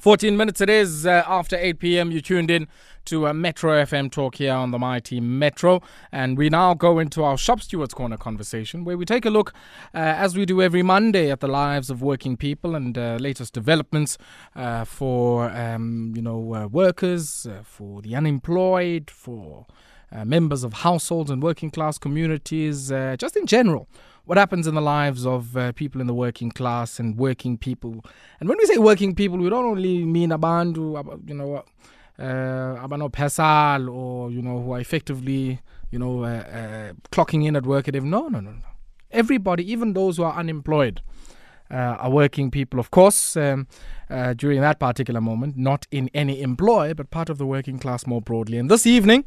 14 minutes it is uh, after 8 p.m. You tuned in to uh, Metro FM talk here on the Mighty Metro. And we now go into our Shop Stewards Corner conversation where we take a look, uh, as we do every Monday, at the lives of working people and uh, latest developments uh, for, um, you know, workers, for the unemployed, for members of households and working class communities, just in general what happens in the lives of uh, people in the working class and working people. And when we say working people, we don't only mean abantu, you know, uh, abano pesal or you know who are effectively, you know, uh, uh, clocking in at work at no, no, no, no. Everybody, even those who are unemployed. Uh, are working people, of course, um, uh, during that particular moment, not in any employ, but part of the working class more broadly. And this evening,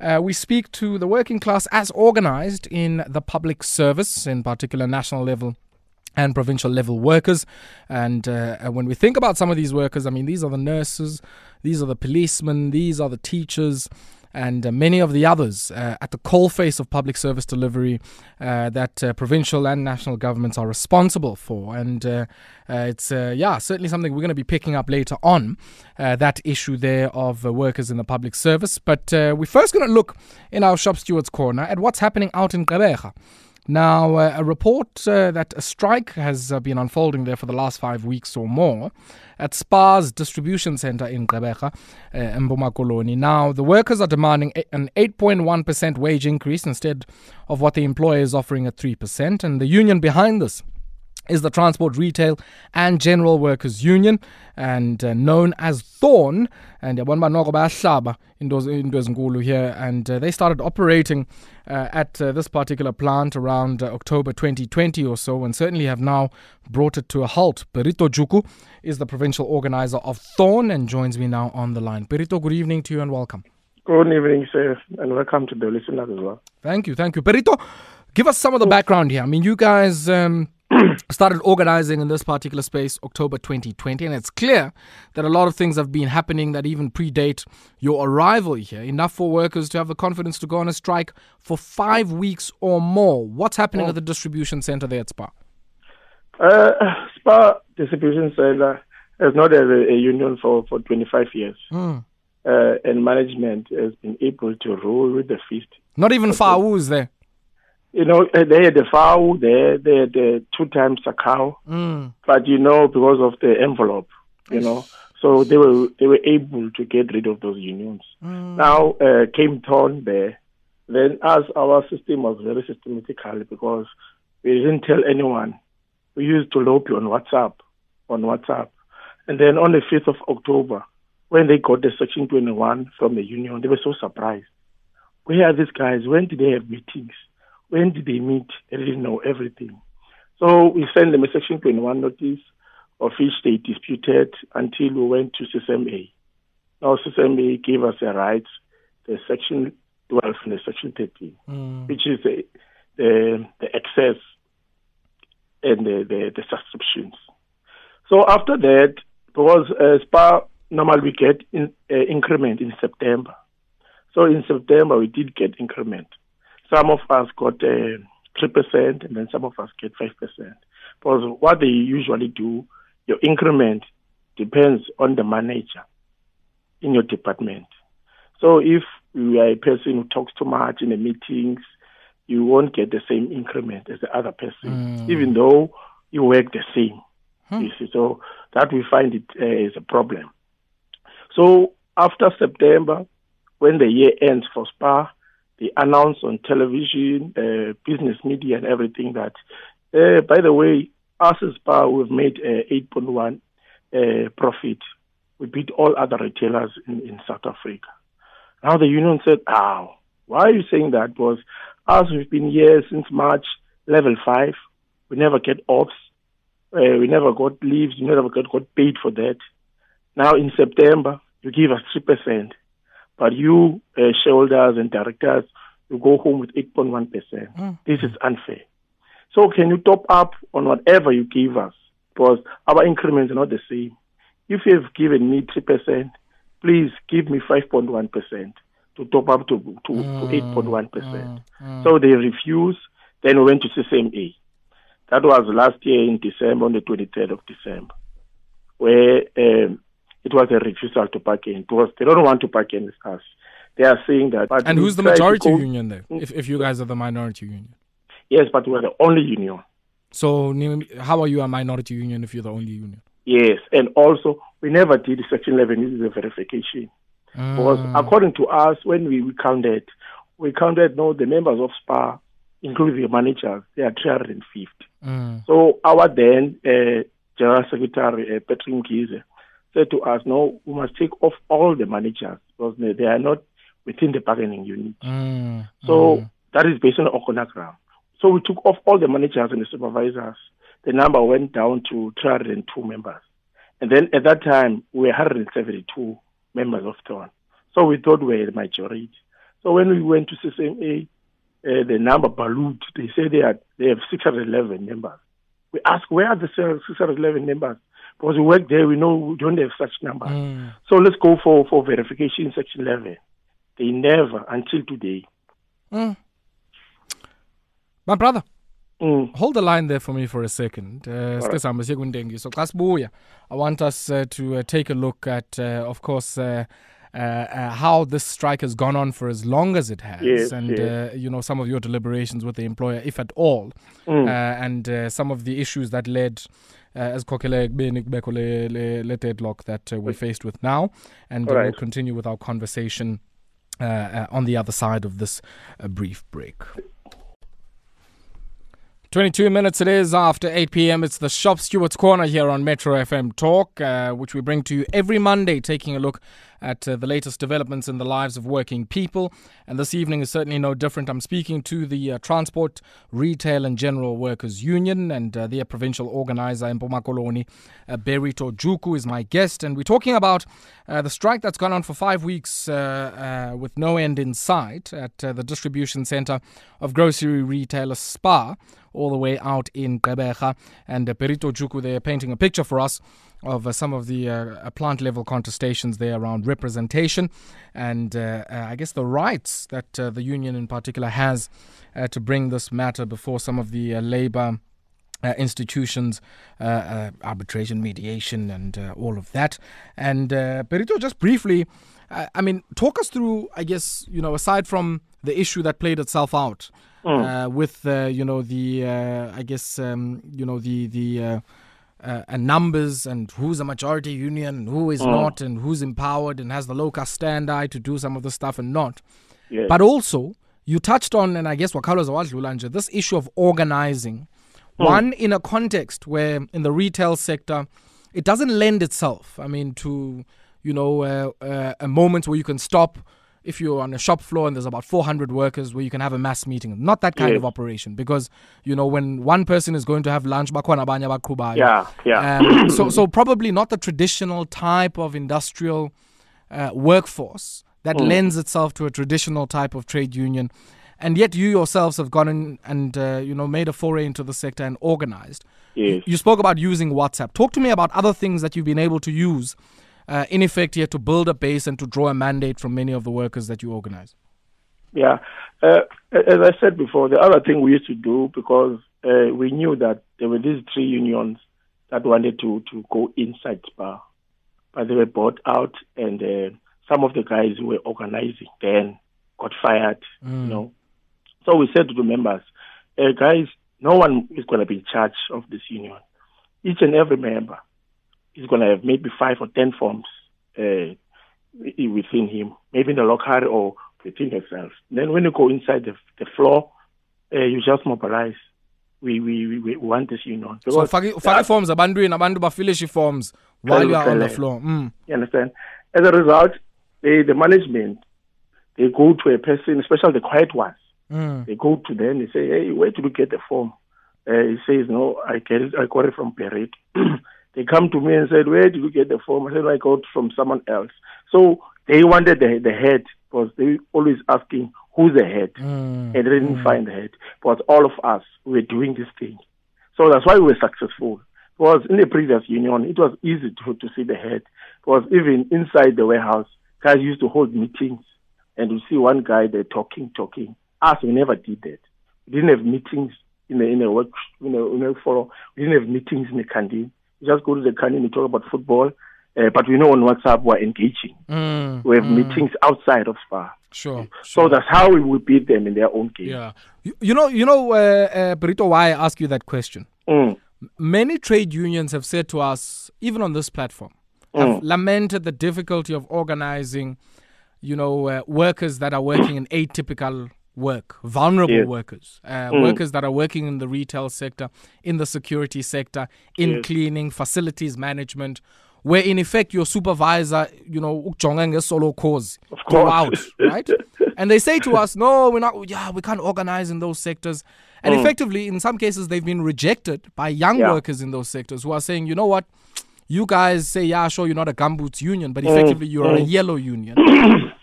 uh, we speak to the working class as organized in the public service, in particular national level and provincial level workers. And uh, when we think about some of these workers, I mean, these are the nurses, these are the policemen, these are the teachers, and uh, many of the others uh, at the coalface of public service delivery uh, that uh, provincial and national governments are responsible for. And uh, uh, it's, yeah, certainly something we're going to be picking up later on, that issue there of workers in the public service. But we're first going to look in our Shop Stewards Corner at what's happening out in Gqeberha. Now, uh, a report uh, that a strike has uh, been unfolding there for the last five weeks or more at SPAR's distribution center in Gqeberha, uh, Mpumakoloni. Now, the workers are demanding an 8.1% wage increase instead of what the employer is offering at 3%. And the union behind this is the Transport Retail and General Workers Union and uh, known as Thorn and yabona banoko bayahlaba into into ezinkulu here and uh, they started operating uh, at uh, this particular plant around uh, October 2020 or so and certainly have now brought it to a halt. Berito Juku is the provincial organizer of Thorn and joins me now on the line. Berito, good evening to you and welcome. Good evening, sir, and welcome to the listeners as well. Thank you, thank you. Berito, give us some of the background here. I mean, you guys um, started organizing in this particular space October 2020, and it's clear that a lot of things have been happening that even predate your arrival here. Enough for workers to have the confidence to go on a strike for five weeks or more. What's happening oh. at the distribution center there at SPAR? Uh, SPAR Distribution Center has not had a, a union for, for 25 years. Mm. Uh, and management has been able to rule with the fist. Not even FAWU is there you know, eh, they had the foul there, they had the two times a cow, mm. but you know, because of the envelope, you know, so they were they were able to get rid of those unions. Mm. Now uh, came Thorn there, then as our system was very systematical because we didn't tell anyone. We used to lobby on WhatsApp, on WhatsApp, and then on the fifth of October, when they got the Section 21 from the union, they were so surprised. Where are these guys? When did they have meetings? When did they meet? They didn't know everything. So we sent them a Section 21 notice of which they disputed until we went to CCMA. Now CCMA gave us a right, the Section 12 and the Section 13, mm. which is the, the, the excess and the, the, the subscriptions. So after that, because uh, SPAR normally we get in, uh, increment in September. So in September we did get increment. Some of us got uh, three percent, and then some of us get five percent. Because what they usually do, your increment depends on the manager in your department. So if you are a person who talks too much in the meetings, you won't get the same increment as the other person, mm. even though you work the same. Hmm. You see, so that we find it uh, is a problem. So after September, when the year ends for SPAR, they announce on television, uh, business media, and everything that, uh, by the way, us as SPAR, we've made uh, 8.1 uh, profit. We beat all other retailers in, in South Africa. Now the union said, "Oh, why are you saying that?" Because us, we've been here since March, level five. We never get offs. Uh, we never got leaves. We never got, got paid for that. Now in September, you give us three percent. But you, uh, shareholders and directors, you go home with 8.1%. Mm. This is unfair. So can you top up on whatever you give us? Because our increments are not the same. If you have given me 3%, please give me 5.1% to top up to, to, mm. to 8.1%. Mm. mm. So they refused. Then we went to CCMA. That was last year in December, on the 23rd of December, where um, it was a refusal to bargain because they don't want to bargain with us. They are saying that. and who's the majority union there? If, if you guys are the minority union? Yes, but we're the only union. So how are you a minority union if you're the only union? Yes, and also we never did Section 11 This is a verification. Mm. Because according to us, when we, we counted, we counted no the members of SPAR, including the managers, they are 350. Mm. So our then uh, General Secretary uh, Mkhize said to us, no, we must take off all the managers because they are not within the bargaining unit. Mm. So mm. that is based on the organogram. So we took off all the managers and the supervisors. The number went down to 302 members. And then at that time, we were 172 members of Thorn. So we thought we were the majority. So when we went to CCMA, uh, the number ballooned. They say they, are, they have 611 members. We ask, where are the 611 members? Because we work there, we know we don't have such numbers. Mm. So let's go for, for verification in Section 11. They never, until today. Mm. My brother, mm. hold the line there for me for a second. Uh, right. So, I want us uh, to uh, take a look at, uh, of course, uh, how this strike has gone on for as long as it has, yes, and yes. Uh, you know some of your deliberations with the employer, if at all, mm. Uh, and uh, some of the issues that led. as Kokele le deadlock that we're faced with now, and right. we'll continue with our conversation on the other side of this brief break. 22 minutes it is after 8 p.m. It's the Shop Stewards Corner here on Metro FM Talk, uh, which we bring to you every Monday, taking a look at uh, the latest developments in the lives of working people. And this evening is certainly no different. I'm speaking to the uh, Transport, Retail and General Workers Union and uh, their provincial organizer in Pomakoloni, uh, Berito Juku, is my guest. And we're talking about uh, the strike that's gone on for five weeks uh, uh, with no end in sight at the distribution center of grocery retailer Spar all the way out in Gqeberha. And uh, Berito Juku, they're painting a picture for us of uh, some of the uh, plant level contestations there around representation and uh, uh I guess the rights that uh, the union in particular has uh, to bring this matter before some of the labor. institutions, arbitration, mediation, and all of that. And Berito, just briefly, I mean, talk us through, I guess, you know, aside from the issue that played itself out mm. with, you know, the, I guess, um, you know, the, the, uh, and numbers and who's a majority union and who is mm. not and who's empowered and has the local stand-eye to do some of the stuff and not. Yes. But also, you touched on, and I guess Wakalo Zawadlulanja, this issue of organizing. Mm. One, in a context where in the retail sector, it doesn't lend itself, I mean, to, you know, uh, uh, a moment where you can stop if you're on a shop floor and there's about 400 workers where you can have a mass meeting. Not that kind yes. of operation because, you know, when one person is going to have lunch, yeah, yeah. Um, so, so probably not the traditional type of industrial uh, workforce that mm. lends itself to a traditional type of trade union. And yet you yourselves have gone in and, uh, you know, made a foray into the sector and organized. Yes. You spoke about using WhatsApp. Talk to me about other things that you've been able to use uh, in effect here to build a base and to draw a mandate from many of the workers that you organize? Yeah, uh, as I said before, the other thing we used to do because uh, we knew that there were these three unions that wanted to, to go inside SPAR, but they were bought out, and uh, some of the guys who were organizing then got fired. Mm. You know, so we said to the members, uh, guys, no one is going to be in charge of this union. Each and every member he's going to have maybe five or ten forms uh, within him, maybe in the locker or within himself. Then when you go inside the, the floor, uh, you just mobilize. We, we, we want this union. So ufake ufake forms abantwini abantu bafilishe forms while you are on the floor. Mm. You understand? As a result, they, the management they go to a person, especially the quiet ones. Mm. They go to them. They say, "Hey, where did you get the form?" Uh, he says, "No, I get it. I got it from Perit." They come to me and said, Where did you get the form? I said, I got from someone else. So they wanted the, the head because they always asking who's the head. Mm. And they didn't mm. find the head. But all of us were doing this thing. So that's why we were successful. Because in the previous union, it was easy to, to see the head. Because even inside the warehouse, guys used to hold meetings and you see one guy there talking, talking. Us, we never did that. We didn't have meetings in the in a work in a, in a forum. We didn't have meetings in the canteen. Just go to the canteen, and talk about football, Uh, but we know on WhatsApp we're engaging. Mm, We have mm. meetings outside of SPAR. Sure. So sure. that's how we will beat them in their own game. yeah. You, you know, you know, uh, uh, Brito, why I ask you that question. Mm, Many trade unions have said to us, even on this platform, have lamented the difficulty of organizing, you know, uh, workers that are working in atypical work, vulnerable Yes. workers, uh, workers that are working in the retail sector, in the security sector, in Yes. cleaning, facilities management, where in effect your supervisor, you know, ngesolo cause go out, right? and they say to us, no, we're not, yeah, we can't organize in those sectors. And effectively, in some cases, they've been rejected by young Mm. Yeah. workers in those sectors who are saying, you know what, you guys say, yeah, sure, you're not a gumboots union, but effectively you're a yellow union.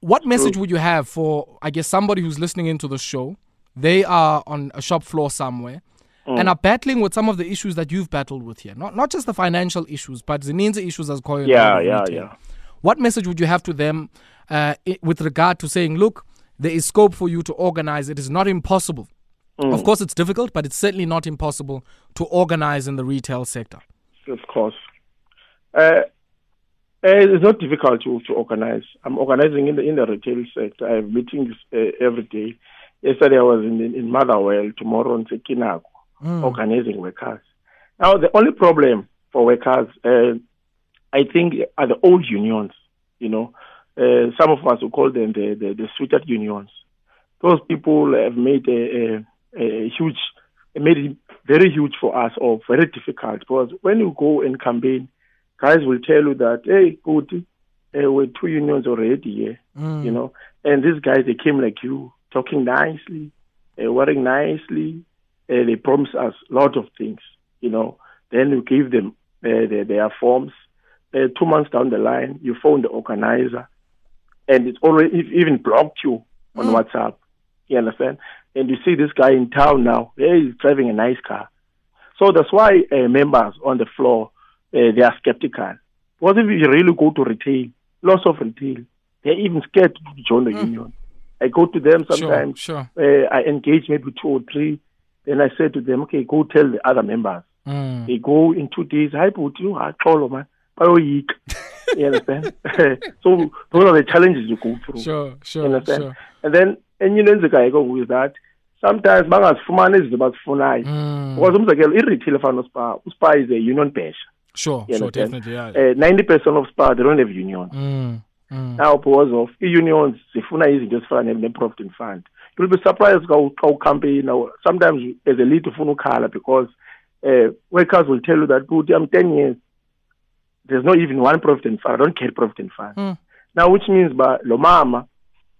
what message would you have for, I guess, somebody who's listening into the show? They are on a shop floor somewhere and are battling with some of the issues that you've battled with here. Not not just the financial issues, but the ninja issues as called. Yeah, yeah, yeah. What message would you have to them uh, with regard to saying, look, there is scope for you to organize. It is not impossible. Of course, it's difficult, but it's certainly not impossible to organize in the retail sector. Of course. Uh, it's not difficult to, to organize. I'm organizing in the in the retail sector. I have meetings uh, every day. Yesterday I was in in, in Motherwell. Tomorrow in Sekinago, organizing workers. Now the only problem for workers, uh, I think, are the old unions. You know, uh, some of us will call them the the, the sweetheart unions. Those people have made a, a, a huge, made it very huge for us or very difficult because when you go and campaign, guys will tell you that, hey, good, uh, we're two unions already here, you know, and these guys, they came like you, talking nicely, uh, wearing nicely, uh, they promise us a lot of things, you know, then you give them uh, their, their forms. Uh, two months down the line, you phone the organizer, and it's already it even blocked you on WhatsApp. You understand? And you see this guy in town now. Hey, he's driving a nice car. So that's why uh, members on the floor uh, they are skeptical. Because if you really go to retail, lots of retail, they're even scared to join the union. I go to them sometimes. Sure, Uh, I engage maybe two or three. Then I say to them, okay, go tell the other members. Mm. They go in two days. Hi, Booty, you are man. Bayoyika." You understand? so those are the challenges you go through. Sure, You sure, understand? sure. And then enye into go with that sometimes bangazifumani izinto bazifunayo Mm. because umzekelo i-retail efana nospa uspa is a union basher Sure, You sure, understand? definitely, yeah. uh, 90 percent of Spar they don't have unions Mm, mm. now because of i-unions zifuna izinto ezifana ne- ne-provident fund you'll be surprised xa ucampaigna sometimes as a lead ufuna ukhala because uh, workers will tell you that good i'm 10 years there's not even one provident fund i don't carry provident fund Mm. now which means ba lo mama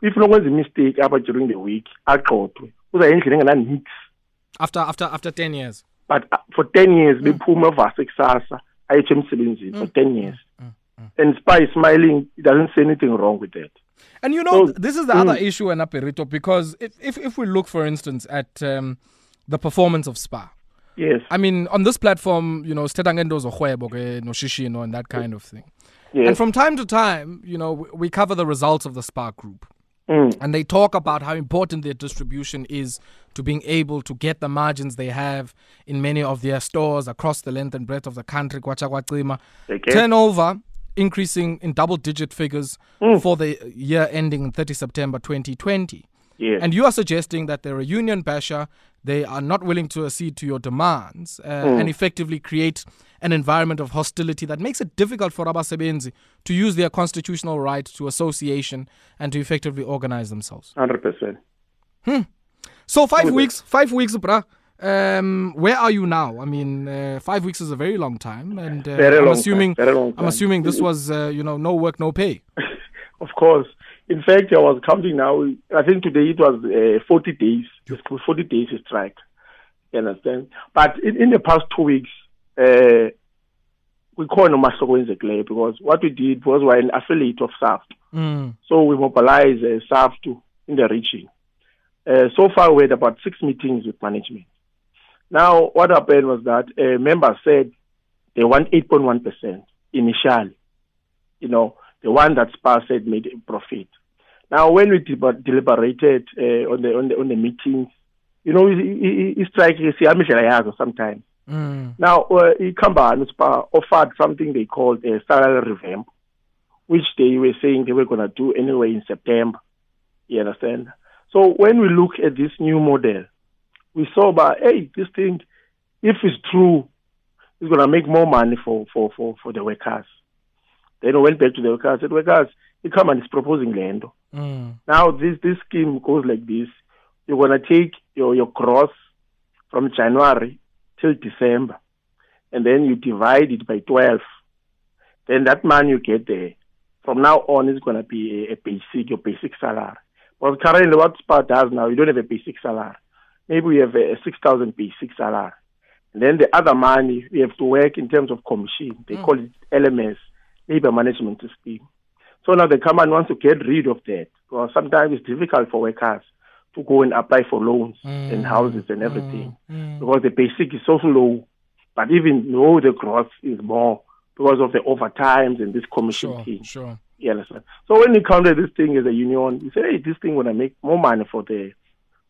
if unokwenza imistake apha during the week agxothwe uza endlini engenanix After, after, after 10 years. but uh, for 10 years bephuma evasa kusasa ayitsho emsebenzini for mm, 10 mm, years. Mm, and Spar smiling it doesn't say anything wrong with that. And you know, So- this is the other issue, Anaperito, because if, if, if we look, for instance, at um, the performance of Spar, yes. I mean, on this platform, you know, zorhwebo ke noshishino and that kind of thing. yes. And from time to time, you know, we, we cover the results of the Spar group. Mm. And they talk about how important their distribution is to being able to get the margins they have in many of their stores across the length and breadth of the country. Turnover increasing in double digit figures for the year ending 30 September 2020. yes And you are suggesting that they're a union basher, they are not willing to accede to your demands, uh, and effectively create an environment of hostility that makes it difficult for Abasebenzi to use their constitutional right to association and to effectively organize themselves. 100% So five Okay. weeks, five weeks, bruh. Um, where are you now? I mean, uh, five weeks is a very long time, and uh, Very I'm long assuming time, very long I'm assuming this was uh, you know no work, no pay. of course in fact i was counting now i think today it was uh, 40 days It's 40 days strike you understand but in, in the past two weeks uh, we call no Masokwenzekileyo because what we did was we're an affiliate of SAFT. Mm. So we mobilized uh, SAFT in the region. Uh, so far, we had about six meetings with management. Now, what happened was that uh, members said they want 8.1% initially. You know, the one that SPAR said made a profit. Now, when we deliber- deliberated uh, on the on the on the meetings, you know, i- i- i- strike siyamidlela yazo sometimes. Mm. Now, uh, offered something they called a salary revamp, which they were saying they were going to do anyway in September. You understand? So when we look at this new model, we saw about, hey, this thing, if it's true, it's going to make more money for, for, for, for the workers. Then we went back to the workers, and said, workers, come and is proposing land. Mm. Now this, this scheme goes like this. You're going to take your, your gross from January till December, and then you divide it by 12. Then that money you get there, from now on, is going to be a, a basic, your basic salary. But currently, what SPAR does now, you don't have a basic salary. Maybe we have a, a 6,000 basic salary. And then the other money, we have to work in terms of commission. They mm. call it LMS, Labor Management System. So now the company wants to get rid of that. Because sometimes it's difficult for workers to go and apply for loans mm. and houses and everything. Mm. mm. Because the basic is so low. But even though the growth is more because of the overtimes and this commission sure, thing. Sure. You understand? So when you counter this thing as a union, you say, hey, this thing gonna make more money for the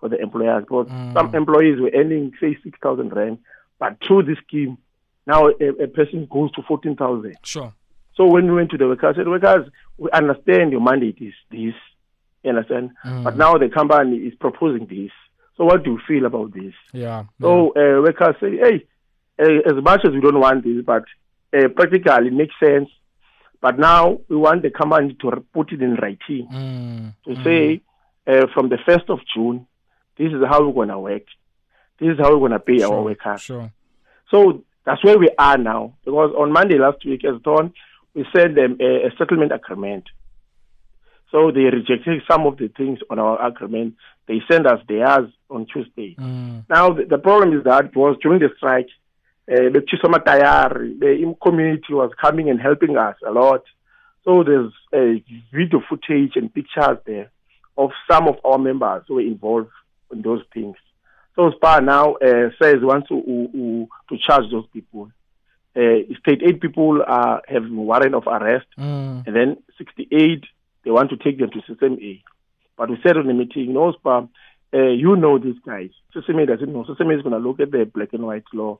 for the employers. Because mm. some employees were earning say six thousand rand, but through this scheme, now a, a person goes to fourteen thousand. Sure. So when we went to the workers, I said, workers, we understand your mandate is this, you understand? Mm. But now the company is proposing this. So what do you feel about this? Yeah. So uh, workers say, hey, uh, as much as we don't want this, but uh, practically it makes sense. But now we want the company to put it in writing mm. to mm. say uh, from the 1st of June, this is how we're going to work. This is how we're going to pay sure, our workers. Sure. So that's where we are now. Because on Monday last week, as done, we sent them a, a settlement agreement. So they rejected some of the things on our agreement. They sent us theirs on Tuesday. Mm. Now, the, the, problem is that was during the strike, uh, the Chisoma Tayar, the community was coming and helping us a lot. So there's a video footage and pictures there of some of our members who were involved in those things. So SPAR now uh, says wants to, uh, to charge those people uh, state eight people are have warrant of arrest, mm. and then 68 they want to take them to CCMA. But we said on the meeting, no, Spar, uh, you know these guys. CCMA doesn't know. CCMA is going to look at the black and white law.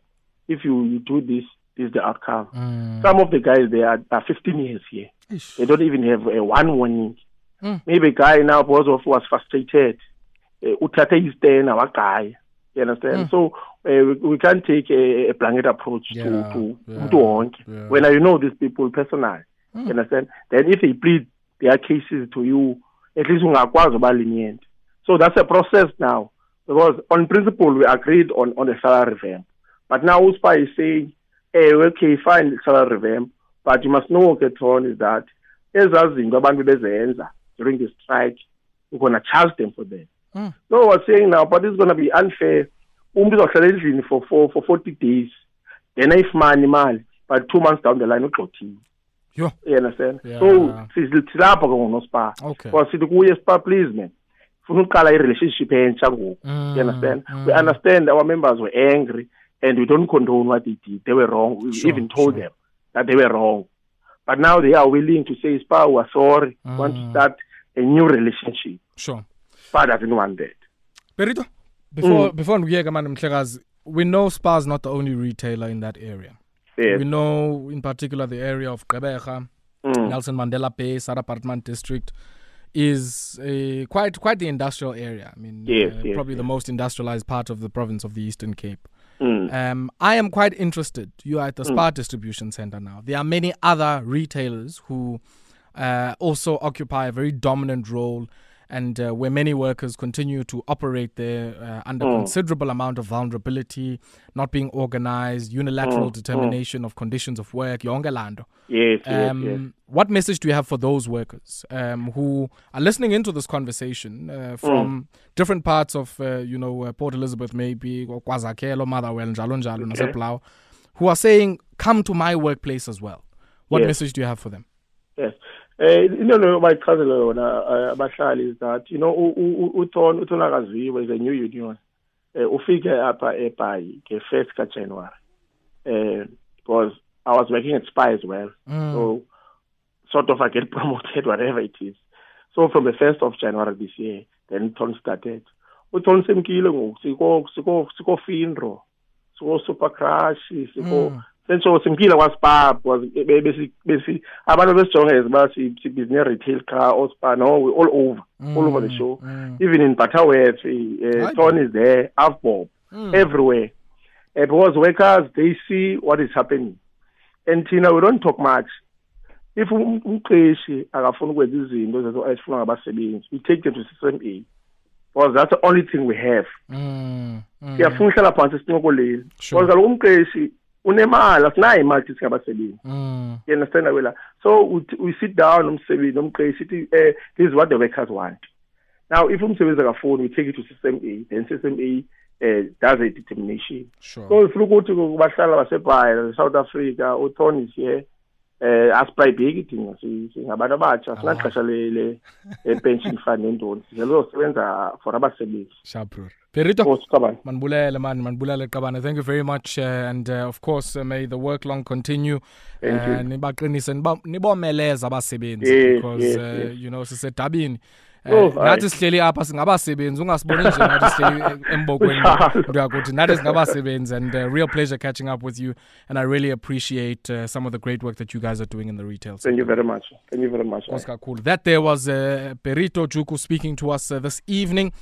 If you, you do this, this is the outcome. Mm. Some of the guys they are, are 15 years here. Ish. They don't even have a one warning. Mm. Maybe a guy now because of was frustrated. Uh, uthathe our guy. You understand? Mm. So uh, we, we, can't take a, a blanket approach yeah, to to yeah, wonke. Yeah. When you know these people personally, mm. you understand? Then if they plead their cases to you, at least ungakwazi uba lenient. So that's a process now. Because on principle we agreed on, on the salary revamp. But now USPA is saying, hey, okay, fine, salary revamp, but you must know, on is that ezaa zinto abantu bezenza during the strike, we're going to charge them for them. Mm. No, I was saying now, but it's going to be unfair. Umuntu uzohlala endlini for, for, for 40 days. Then ayifumane imali, but two months down the line ugxothiwe. You understand? Yeah. So silapho ke ngonospa. Okay. Because sithi kuye Spar please man. Funa uqala i-relationship entsha ngoku. Mm, you understand? Mm. We understand our members were angry and we don't condone what they did. They were wrong. We sure, even told sure. them that they were wrong. But now they are willing to say, Spar, we're sorry. Mm. want to start a new relationship. Sure. SPAR doesn't want that. Berito, before mm. before Nguyeka Man Mhlekazi, we know SPAR is not the only retailer in that area. Yes. We know in particular the area of Gqeberha, mm. Nelson Mandela Bay, Apartment District is a, quite quite the industrial area. I mean, yes, uh, yes, probably the most industrialized part of the province of the Eastern Cape. Mm. Um, I am quite interested. You are at the mm. SPAR distribution center now. There are many other retailers who uh, also occupy a very dominant role and uh, where many workers continue to operate there uh, under mm. considerable amount of vulnerability, not being organized, unilateral mm. determination mm. of conditions of work, yonke lando. Yes, um, yes, yes. What message do you have for those workers um, who are listening into this conversation uh, from mm. different parts of, uh, you know, uh, Port Elizabeth, maybe, or KwaZakhele, Motherwell, njalo njalo, okay. who are saying, come to my workplace as well. What yes. message do you have for them? Yes. Eh into leyo bayichazela yona eh, abahlali is that you know uthon utholakaziwe is a new union eh ufike apha eBhayi ke first ka January eh because I was working at Spy as well mm. so sort of I get promoted whatever it is so from the 1st of January this year then Thon started uthon semkile ngoku siko siko siko finro siko-super crush siko mm. Sentsho simkile kwaspap besi abantu besijonge as uba sibhizi retail car or spa no we're all over mm. all over the show mm. even in butterworth uh, Tony is there avbob mm. everywhere uh, because workers they see what is happening and thina we don't talk much if umqeshi akafuna ukwenza izinto ezifuna ngabasebenzi we take them to CCMA because that's the only thing we have mm, mm. siyafuna uhlala phansi sincokoleni because kaloku umqeshi unemali asinayo imalithi singabasebenzi mm. you understand wela so we, we sit down nomsebenzi nomqeshi sithi eh this is what the workers want now if umsebenzi akafuni we take it to CCMA then CCMA uh, does a determination sure. so ifuna ukuthi bahlala basebhaya south africa uthon is here eh asiprayibheki thina singabantu abatsha sinaxesha le pension fund nentoni sizeluzosebenza for abasebenzi. Sharp Perito, manbulele man, manbulele qabane. Thank you very much, uh, and uh, of course, uh, may the work long continue. Nibaqinise nibomeleza abasebenzi because you know sisedabini oh, nathi sihleli apha singabasebenzi. Ungasiboni nje nathi sihleli embokweni ndiyakuthi nathi singabasebenzi and uh, real pleasure catching up with you. And i really appreciate uh, some of the great work that you guys are doing in the retail sector. thank you very much. Thank you very much. Cool that there was uh, Berito Juku speaking to us uh, this evening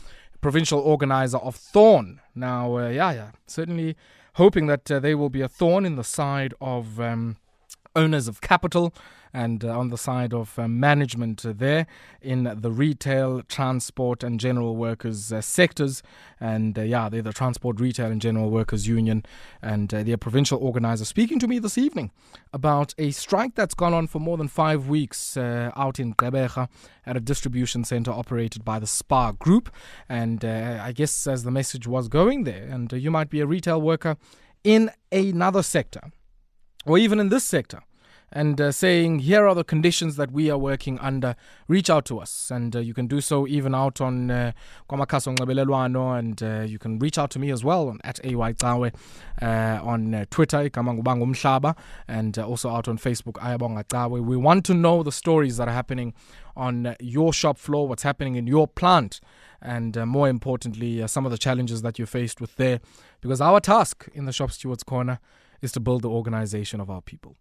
provincial organizer of thorn. Now uh, yeah yeah certainly hoping that uh, they will be a thorn in the side of um, owners of capital and uh, on the side of uh, management there in the retail, transport, and general workers uh, sectors. And yeah, they're the Transport, Retail, and General Workers Union, and their provincial organizer speaking to me this evening about a strike that's gone on for more than five weeks out in Gqeberha at a distribution center operated by the SPAR Group. And I guess as the message was going there, and you might be a retail worker in another sector or even in this sector and uh, saying, here are the conditions that we are working under, reach out to us. And uh, you can do so even out on uh, and uh, you can reach out to me as well on, at AY uh, on uh, Twitter, Umhlaba, and uh, also out on Facebook, Ayabonga Tawe. We want to know the stories that are happening on your shop floor, what's happening in your plant, and more importantly, some of the challenges that you're faced with there. Because our task in the Shop Stewards Corner is to build the organization of our people.